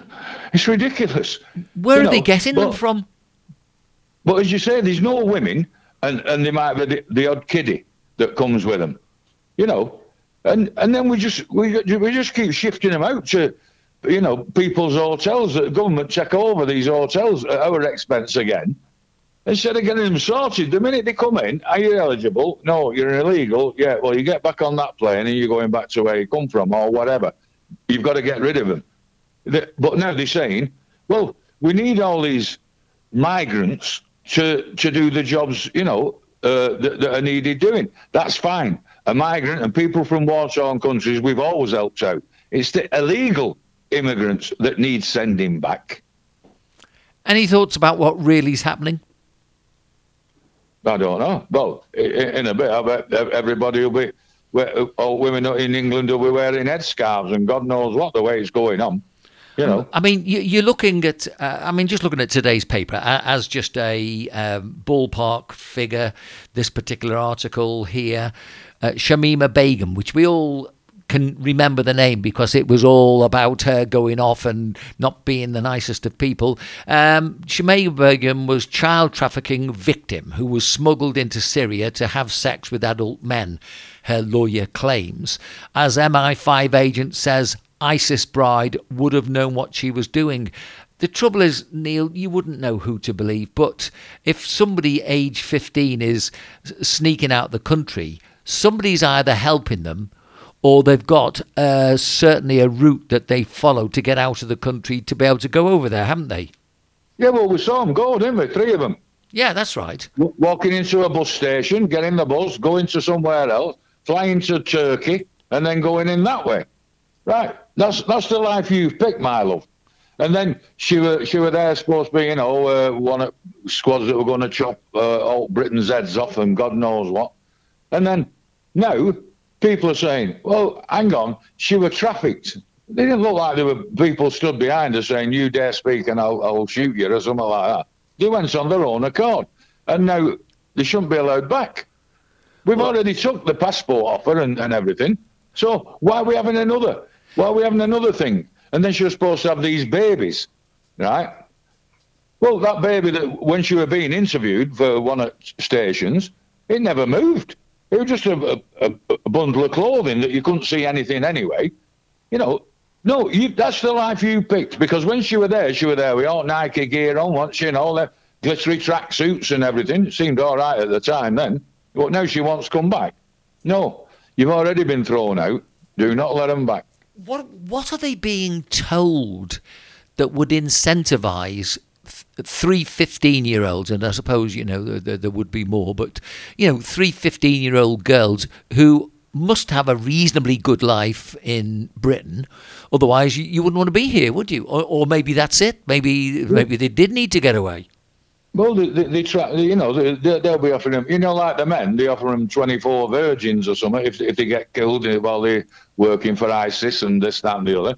it's ridiculous. Where you are know, they getting them from? But as you say, there's no women, and, and they might be the, the odd kiddie that comes with them, you know, and and then we just we we just keep shifting them out to, you know, people's hotels. The government take over these hotels at our expense again, instead of getting them sorted. The minute they come in, are you eligible? No, you're illegal. Yeah, well, you get back on that plane and you're going back to where you come from or whatever. You've got to get rid of them. But now they're saying, well, we need all these migrants to to do the jobs, you know, uh, that, that are needed doing. That's fine. A migrant and people from war-torn countries, we've always helped out. It's the illegal immigrants that need sending back. Any thoughts about what really is happening? I don't know. Well, in a bit, I bet everybody will be, all women in England will be wearing headscarves and God knows what the way it's going on. You know, I mean, you, you're looking at, uh, I mean, just looking at today's paper as just a um, ballpark figure, this particular article here, uh, Shamima Begum, which we all can remember the name because it was all about her going off and not being the nicest of people. Um, Shamima Begum was child trafficking victim who was smuggled into Syria to have sex with adult men. Her lawyer claims, as MI5 agent says, ISIS bride would have known what she was doing. The trouble is, Neil, you wouldn't know who to believe. But if somebody age 15 is sneaking out the country, somebody's either helping them or they've got uh, certainly a route that they follow to get out of the country to be able to go over there, haven't they? yeah, well, we saw them go, didn't we? Three of them. Yeah, that's right. W- walking into a bus station, getting the bus, going to somewhere else, flying to Turkey, and then going in that way. Right. That's that's the life you've picked, my love. And then she were she were there supposed to be, you know, uh, one of squads that were going to chop uh, all Britain's heads off and God knows what. And then now people are saying, well, hang on, she were trafficked. They didn't look like there were people stood behind her saying, you dare speak and I'll, I'll shoot you or something like that. They went on their own accord. And now they shouldn't be allowed back. We've already took the passport off her and, and everything. So why are we having another? Why are we having another thing? And then she was supposed to have these babies, right? Well, that baby that when she was being interviewed for one of the stations, it never moved. It was just a, a, a bundle of clothing that you couldn't see anything anyway. You know, no, you, that's the life you picked because when she was there, she was there with all Nike gear on, once you all the glittery track suits and everything. It seemed all right at the time then. But now she wants to come back. No, you've already been thrown out. Do not let them back. What what are they being told that would incentivize th- three 15 year olds and I suppose you know there, there, would be more but you know three 15 year old girls who must have a reasonably good life in Britain otherwise you, you wouldn't want to be here would you? Or, or maybe that's it. Maybe maybe they did need to get away. Well, they, they, they try, you know, they, they'll be offering them, you know, like the men, they offer them 24 virgins or something if, if they get killed eh, while they're working for ISIS and this, that, and the other.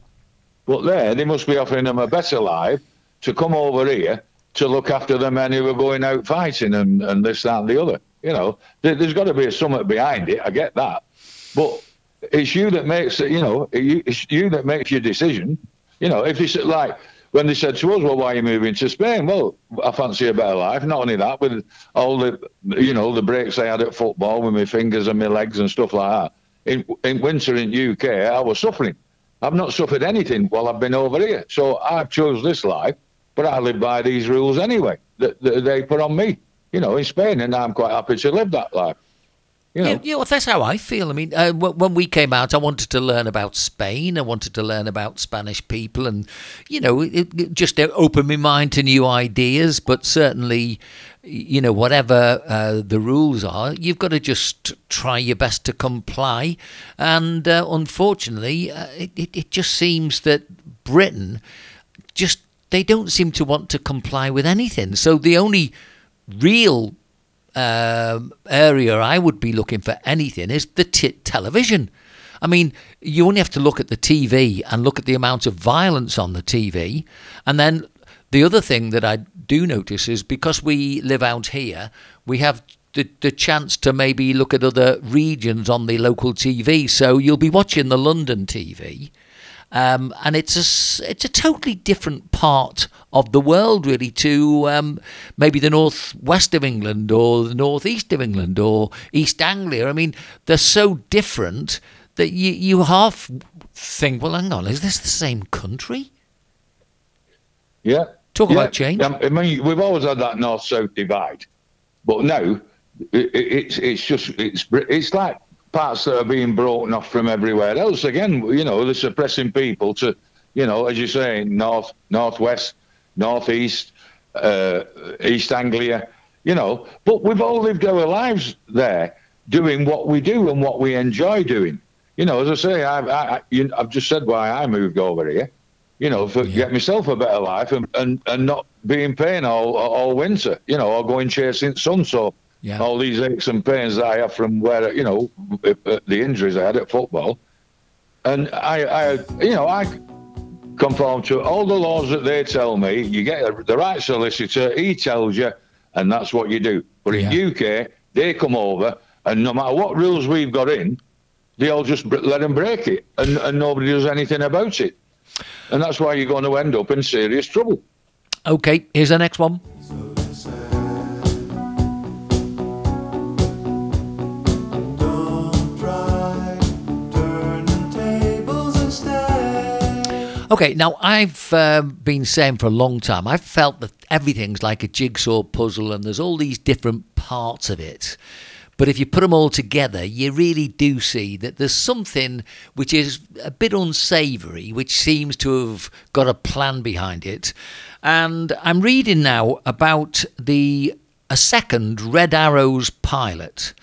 But there, they must be offering them a better life to come over here to look after the men who were going out fighting and, and this, that, and the other. You know, there, there's got to be a summit behind it. I get that. But it's you that makes it, you know, it's you that makes your decision. You know, if it's like when they said to us, well, why are you moving to Spain? Well, I fancy a better life. Not only that, with all the, you know, the breaks I had at football with my fingers and my legs and stuff like that. In, in winter in UK, I was suffering. I've not suffered anything while I've been over here. So I've chose this life, but I live by these rules anyway that, that they put on me, you know, in Spain, and I'm quite happy to live that life. You know? Yeah, yeah, well, that's how I feel. I mean, uh, when we came out, I wanted to learn about Spain. I wanted to learn about Spanish people, and you know, it, it just opened my mind to new ideas. But certainly, you know, whatever uh, the rules are, you've got to just try your best to comply. And uh, unfortunately, uh, it, it just seems that Britain just they don't seem to want to comply with anything. So the only real um, area I would be looking for anything is the t- television. I mean, you only have to look at the TV and look at the amount of violence on the TV. And then the other thing that I do notice is because we live out here, we have the, the chance to maybe look at other regions on the local TV. So you'll be watching the London TV um, and it's a, it's a totally different part of the world, really, to um, maybe the northwest of England or the northeast of England or East Anglia. I mean, they're so different that you, you half think, well, hang on, is this the same country? Yeah. Talk yeah. about change. I mean, we've always had that north-south divide, but now it, it's it's just it's it's like parts that are being broken off from everywhere else. Again, you know, they're suppressing people to, you know, as you say, north, northwest, northeast, uh, East Anglia, you know. But we've all lived our lives there, doing what we do and what we enjoy doing. You know, as I say, I've, I, I've just said why I moved over here. You know, for yeah. get myself a better life and, and, and not be in pain all all winter. You know, or going chasing sun. So yeah. all these aches and pains that I have from where you know uh, the injuries I had at football, and I, I you know I conform to all the laws that they tell me. You get the right solicitor, he tells you, and that's what you do. But in yeah. UK, they come over, and no matter what rules we've got in, they all just let them break it, and, and nobody does anything about it. And that's why you're going to end up in serious trouble. Okay, here's the next one. Okay, now I've uh, been saying for a long time, I've felt that everything's like a jigsaw puzzle and there's all these different parts of it. But if you put them all together, you really do see that there's something which is a bit unsavoury, which seems to have got a plan behind it. And I'm reading now about the a second Red Arrows pilot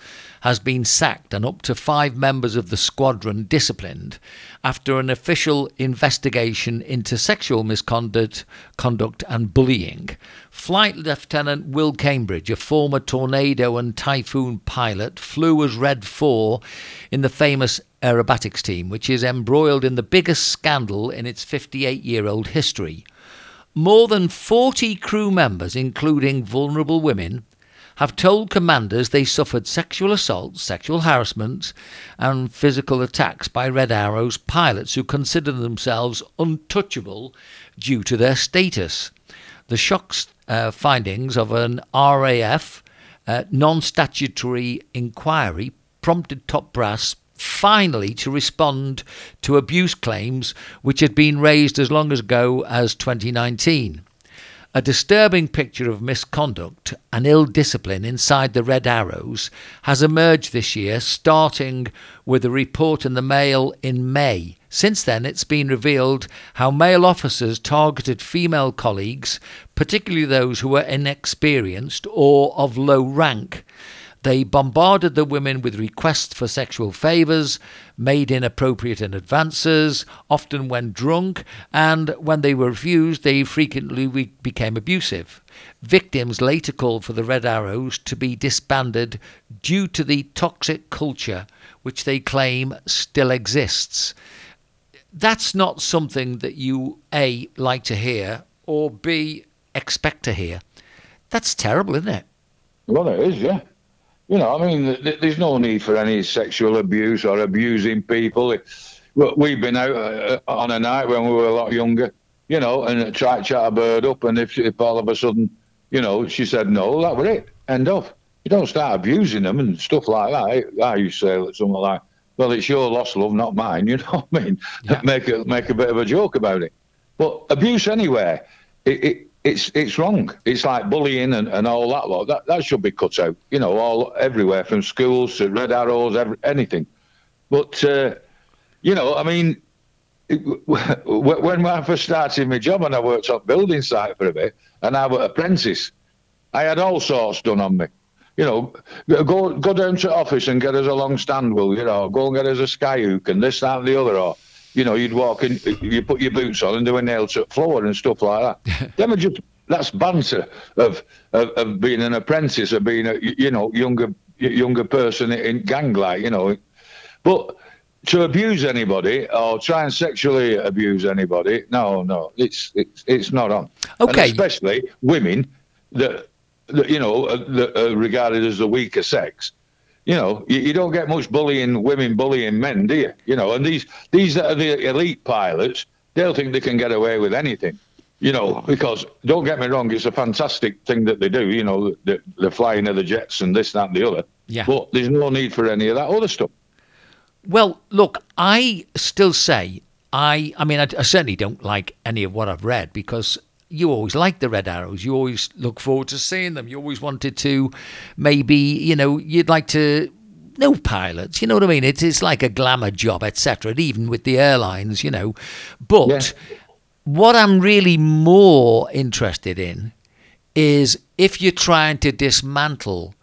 has been sacked and up to five members of the squadron disciplined after an official investigation into sexual misconduct conduct and bullying. Flight Lieutenant Will Cambridge, a former Tornado and Typhoon pilot, flew as Red 4 in the famous aerobatics team, which is embroiled in the biggest scandal in its 58 year old history. More than 40 crew members, including vulnerable women, have told commanders they suffered sexual assaults, sexual harassment, and physical attacks by Red Arrow's pilots who consider themselves untouchable due to their status. The shock uh, findings of an RAF uh, non statutory inquiry prompted top brass finally to respond to abuse claims which had been raised as long ago as 2019. A disturbing picture of misconduct and ill discipline inside the Red Arrows has emerged this year, starting with a report in the Mail in May. Since then, it's been revealed how male officers targeted female colleagues, particularly those who were inexperienced or of low rank. They bombarded the women with requests for sexual favours, made inappropriate advances, often when drunk, and when they were refused, they frequently became abusive. Victims later called for the Red Arrows to be disbanded due to the toxic culture which they claim still exists. That's not something that you A like to hear or B expect to hear. That's terrible, isn't it? Well, it is, yeah. You know, I mean, there's no need for any sexual abuse or abusing people. We've been out uh, on a night when we were a lot younger, you know, and tried to chat a bird up, and if, if all of a sudden, you know, she said no, that was it. End of. You don't start abusing them and stuff like that. I used to say something like, "Well, it's your lost love, not mine." You know what I mean? Yeah. make a make a bit of a joke about it. But abuse anywhere, it, it it's it's wrong. It's like bullying and, and all that lot. That that should be cut out. You know, all everywhere from schools to Red Arrows, every, anything. But uh, you know, I mean, it, when I first started my job and I worked on building site for a bit, and I was apprentice, I had all sorts done on me. You know, go go down to office and get us a long stand wheel. You know, go and get us a sky hook and this, that, and the other. Or you know, you'd walk in, you put your boots on and do a nail to the floor and stuff like that. Them are just that's banter of, of, of being an apprentice or being a you know younger younger person in gang like you know, but to abuse anybody or try and sexually abuse anybody, no, no, it's it's it's not on. Okay, and especially women that, that you know that are regarded as the weaker sex you know, you, you, don't get much bullying women bullying men, do you? You know, and these these are the elite pilots. They'll think they can get away with anything, you know, oh. because don't get me wrong, it's a fantastic thing that they do. You know, the, the flying of the jets and this, that, and the other. Yeah. But there's no need for any of that other stuff. Well, look, I still say I. I mean, I, I certainly don't like any of what I've read because you always liked the Red Arrows. You always look forward to seeing them. You always wanted to, maybe you know, you'd like to know pilots. You know what I mean? It's it's like a glamour job, etc. Even with the airlines, you know. But yeah. what I'm really more interested in is if you're trying to dismantle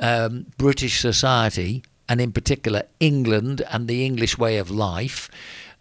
um, British society and in particular England and the English way of life.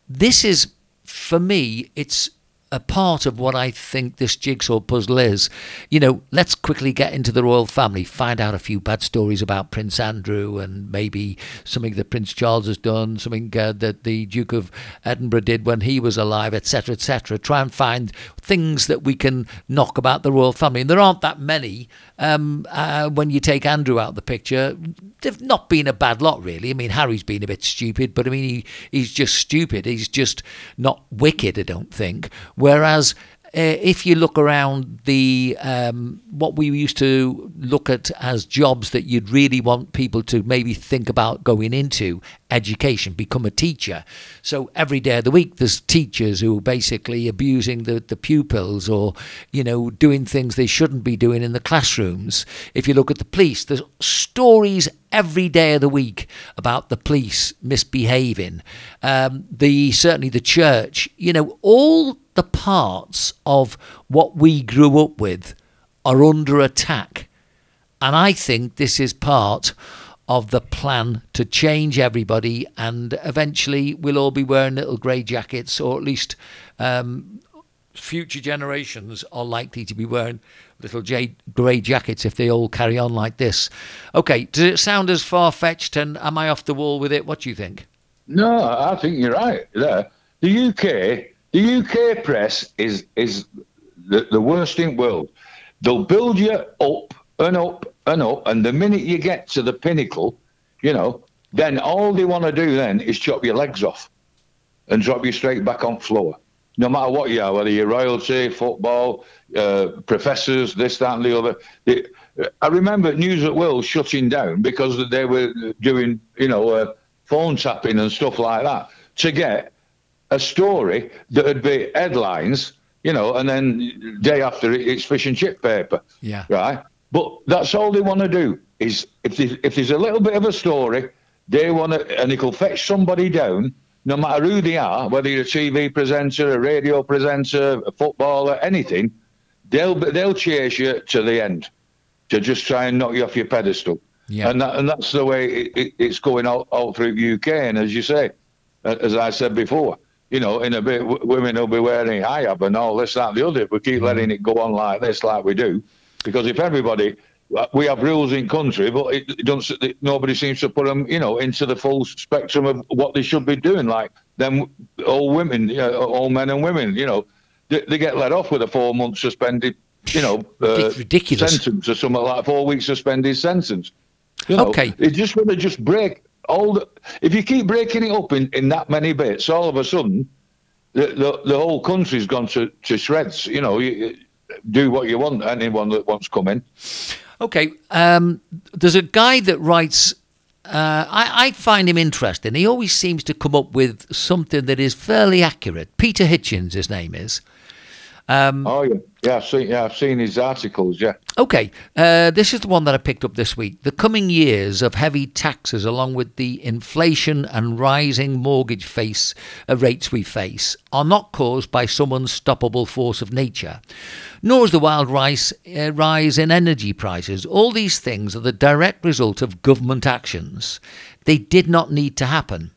This is, for me, it's a part of what I think this jigsaw puzzle is. You know, let's quickly get into the royal family, find out a few bad stories about Prince Andrew and maybe something that Prince Charles has done, something uh, that the Duke of Edinburgh did when he was alive, etc., etc. Try and find things that we can knock about the royal family. And there aren't that many um, uh, when you take Andrew out of the picture. They've not been a bad lot, really. I mean, Harry's been a bit stupid, but I mean, he, he's just stupid. He's just not wicked, I don't think Whereas uh, if you look around the um, what we used to look at as jobs that you'd really want people to maybe think about going into education become a teacher. So every day of the week there's teachers who are basically abusing the, the pupils or you know doing things they shouldn't be doing in the classrooms. If you look at the police there's stories every day of the week about the police misbehaving. Um, the certainly the church you know all the parts of what we grew up with are under attack. And I think this is part of the plan to change everybody, and eventually we'll all be wearing little grey jackets, or at least um, future generations are likely to be wearing little j- grey jackets if they all carry on like this. Okay, does it sound as far fetched, and am I off the wall with it? What do you think? No, I think you're right there. The UK the UK press is is the, the worst in the world. They'll build you up and up and up, and the minute you get to the pinnacle, you know, then all they want to do then is chop your legs off and drop you straight back on floor. No matter what you are, whether you're royalty, football, uh, professors, this, that, and the other. They, I remember News of the World shutting down because they were doing, you know, uh, phone tapping and stuff like that to get a story that would be headlines, you know, and then day after it, it's fish and chip paper. Yeah. Right. But that's all they want to do is if there's, if there's a little bit of a story, they want to, and it'll fetch somebody down, no matter who they are, whether you're a TV presenter, a radio presenter, a footballer, anything, they'll they'll chase you to the end to just try and knock you off your pedestal. Yeah. And that, and that's the way it, it, it's going all, all through the UK. And as you say, as I said before, you know, in a bit, women will be wearing hijab and all this, that, and the other. If we keep mm-hmm. letting it go on like this, like we do, because if everybody, uh, we have rules in country, but it, it don't, nobody seems to put them, you know, into the full spectrum of what they should be doing. Like them, all women, all men and women, you know, they, they get let off with a four month suspended, you know, uh, ridiculous sentence or something like four weeks suspended sentence. You know, okay. They just want to just break all the, if you keep breaking it up in, in that many bits, all of a sudden, the, the, the whole country's gone to, to shreds. You know, you, do what you want, anyone that wants to come in. Okay. Um, there's a guy that writes. Uh, I, I, find him interesting. He always seems to come up with something that is fairly accurate. Peter Hitchens, his name is. Um, oh yeah, yeah. I've seen, yeah, I've seen his articles. Yeah. Okay, uh, this is the one that I picked up this week. The coming years of heavy taxes, along with the inflation and rising mortgage face uh, rates we face, are not caused by some unstoppable force of nature, nor is the wild rise, uh, rise in energy prices. All these things are the direct result of government actions. They did not need to happen.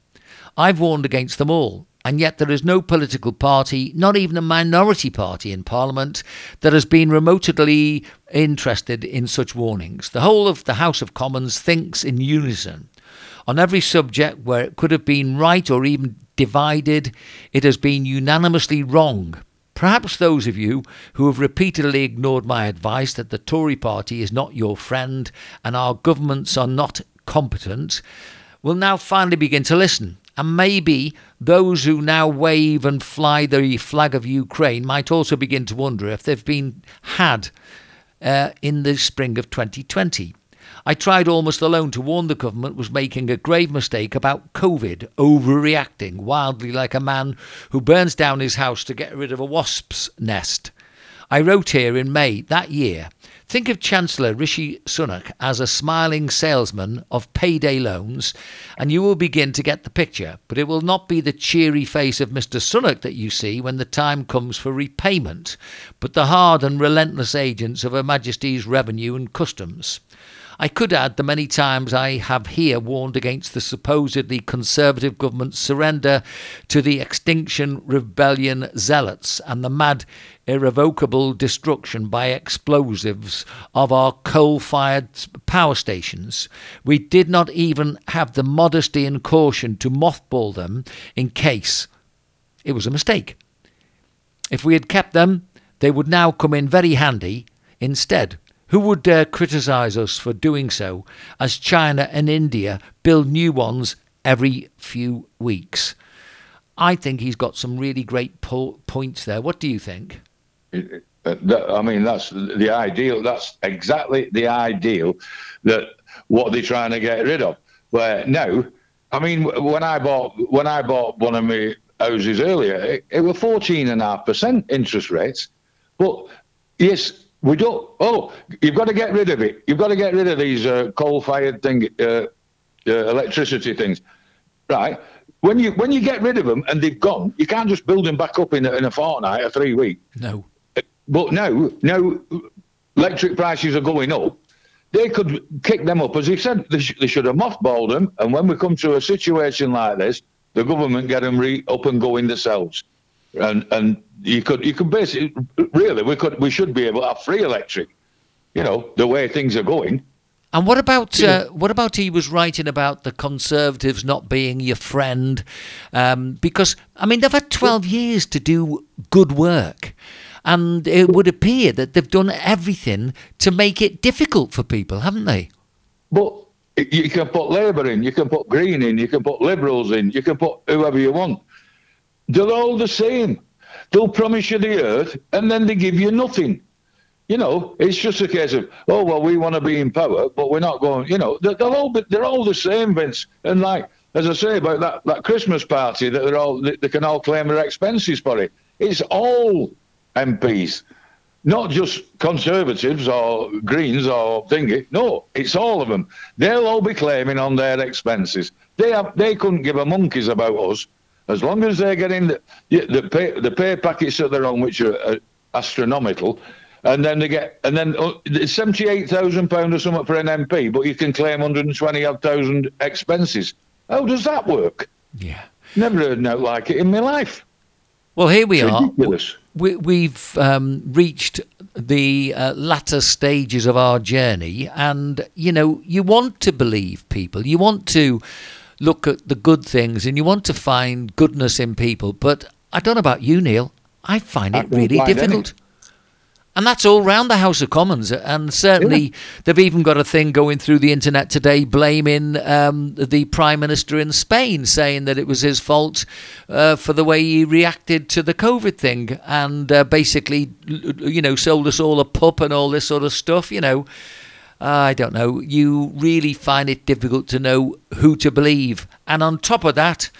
I've warned against them all and yet there is no political party, not even a minority party in Parliament, that has been remotely interested in such warnings. The whole of the House of Commons thinks in unison. On every subject where it could have been right or even divided, it has been unanimously wrong. Perhaps those of you who have repeatedly ignored my advice that the Tory party is not your friend and our governments are not competent will now finally begin to listen and maybe those who now wave and fly the flag of Ukraine might also begin to wonder if they've been had uh, in the spring of 2020. I tried almost alone to warn the government was making a grave mistake about COVID, overreacting wildly like a man who burns down his house to get rid of a wasp's nest. I wrote here in May that year Think of Chancellor Rishi Sunak as a smiling salesman of payday loans, and you will begin to get the picture. But it will not be the cheery face of Mr. Sunak that you see when the time comes for repayment, but the hard and relentless agents of Her Majesty's Revenue and Customs. I could add the many times I have here warned against the supposedly Conservative government's surrender to the Extinction Rebellion zealots and the mad, irrevocable destruction by explosives of our coal fired power stations. We did not even have the modesty and caution to mothball them in case it was a mistake. If we had kept them, they would now come in very handy instead. Who would dare criticise us for doing so, as China and India build new ones every few weeks? I think he's got some really great po- points there. What do you think? I mean, that's the ideal. That's exactly the ideal that what they're trying to get rid of. Where now, I mean, when I bought when I bought one of my houses earlier, it, it was fourteen and a half percent interest rates. But yes, we don't. Oh, you've got to get rid of it. You've got to get rid of these uh, coal-fired thing, uh, uh, electricity things, right? When you when you get rid of them and they've gone, you can't just build them back up in in a fortnight or three weeks. No. But now, now electric prices are going up. They could kick them up, as he said. They, sh- they should have mothballed them. And when we come to a situation like this, the government get them re- up and going themselves and and you could you could basically really we could we should be able to have free electric, you know, the way things are going. And what about uh, what about he was writing about the Conservatives not being your friend? Um, because I mean they've had twelve years to do good work, and it would appear that they've done everything to make it difficult for people, haven't they? But you can put Labour in, you can put Green in, you can put Liberals in, you can put whoever you want. They're all the same. They'll promise you the earth and then they give you nothing. You know, it's just a case of, oh well, we want to be in power, but we're not going. You know, they're, all they're all the same, Vince. And like as I say about that, that Christmas party, that they're all they, they can all claim their expenses for it. It's all MPs, not just Conservatives or Greens or thingy. No, it's all of them. They'll all be claiming on their expenses. They have they couldn't give a monkeys about us as long as they're getting the the pay, the pay packets that they're on, which are uh, astronomical, and then they get and then uh, seventy eight thousand pound or something for an MP, but you can claim hundred and twenty odd thousand expenses. How does that work? Yeah, never heard nothing like it in my life. Well, here we it's are. Ridiculous. We, have um, reached the uh, latter stages of our journey, and you know, you want to believe people. You want to look at the good things and you want to find goodness in people. But I don't know about you, Neil. I find it really difficult. Any. And that's all round the House of Commons. And certainly yeah. they've even got a thing going through the internet today blaming um, the Prime Minister in Spain, saying that it was his fault uh, for the way he reacted to the COVID thing and uh, basically, you know, sold us all a pup and all this sort of stuff, you know. I don't know, you really find it difficult to know who to believe. And on top of that,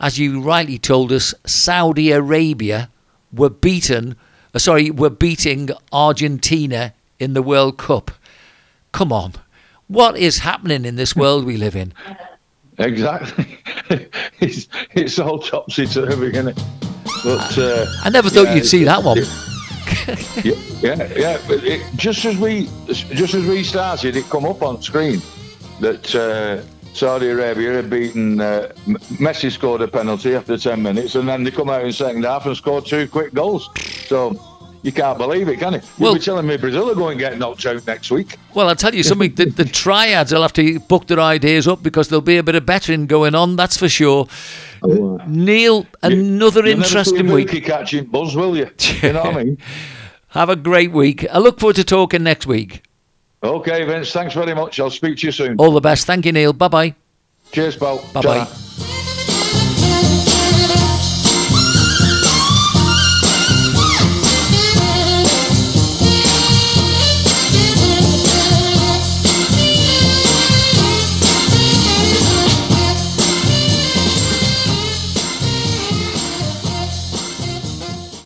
as you rightly told us, Saudi Arabia were beaten uh, sorry, were beating Argentina in the World Cup. Come on. What is happening in this world we live in? Exactly. it's, it's all topsy turvy, isn't it? But uh, I never thought yeah, you'd see that one. yeah, yeah, yeah. But it, just as we just as we started, it come up on screen that uh, Saudi Arabia had beaten uh, Messi scored a penalty after ten minutes, and then they come out in second half and scored two quick goals. So you can't believe it, can you? You'll Well- be telling me Brazil are going to get knocked out next week. Well, I'll tell you something. The, the triads will have to book their ideas up because there'll be a bit of betting going on. That's for sure. Neil, another You'll interesting week. Mookie catching buzz, will you? You know what I mean? Have a great week. I look forward to talking next week. Okay, Vince. Thanks very much. I'll speak to you soon. All the best. Thank you, Neil. Bye bye. Cheers, pal. Bye bye.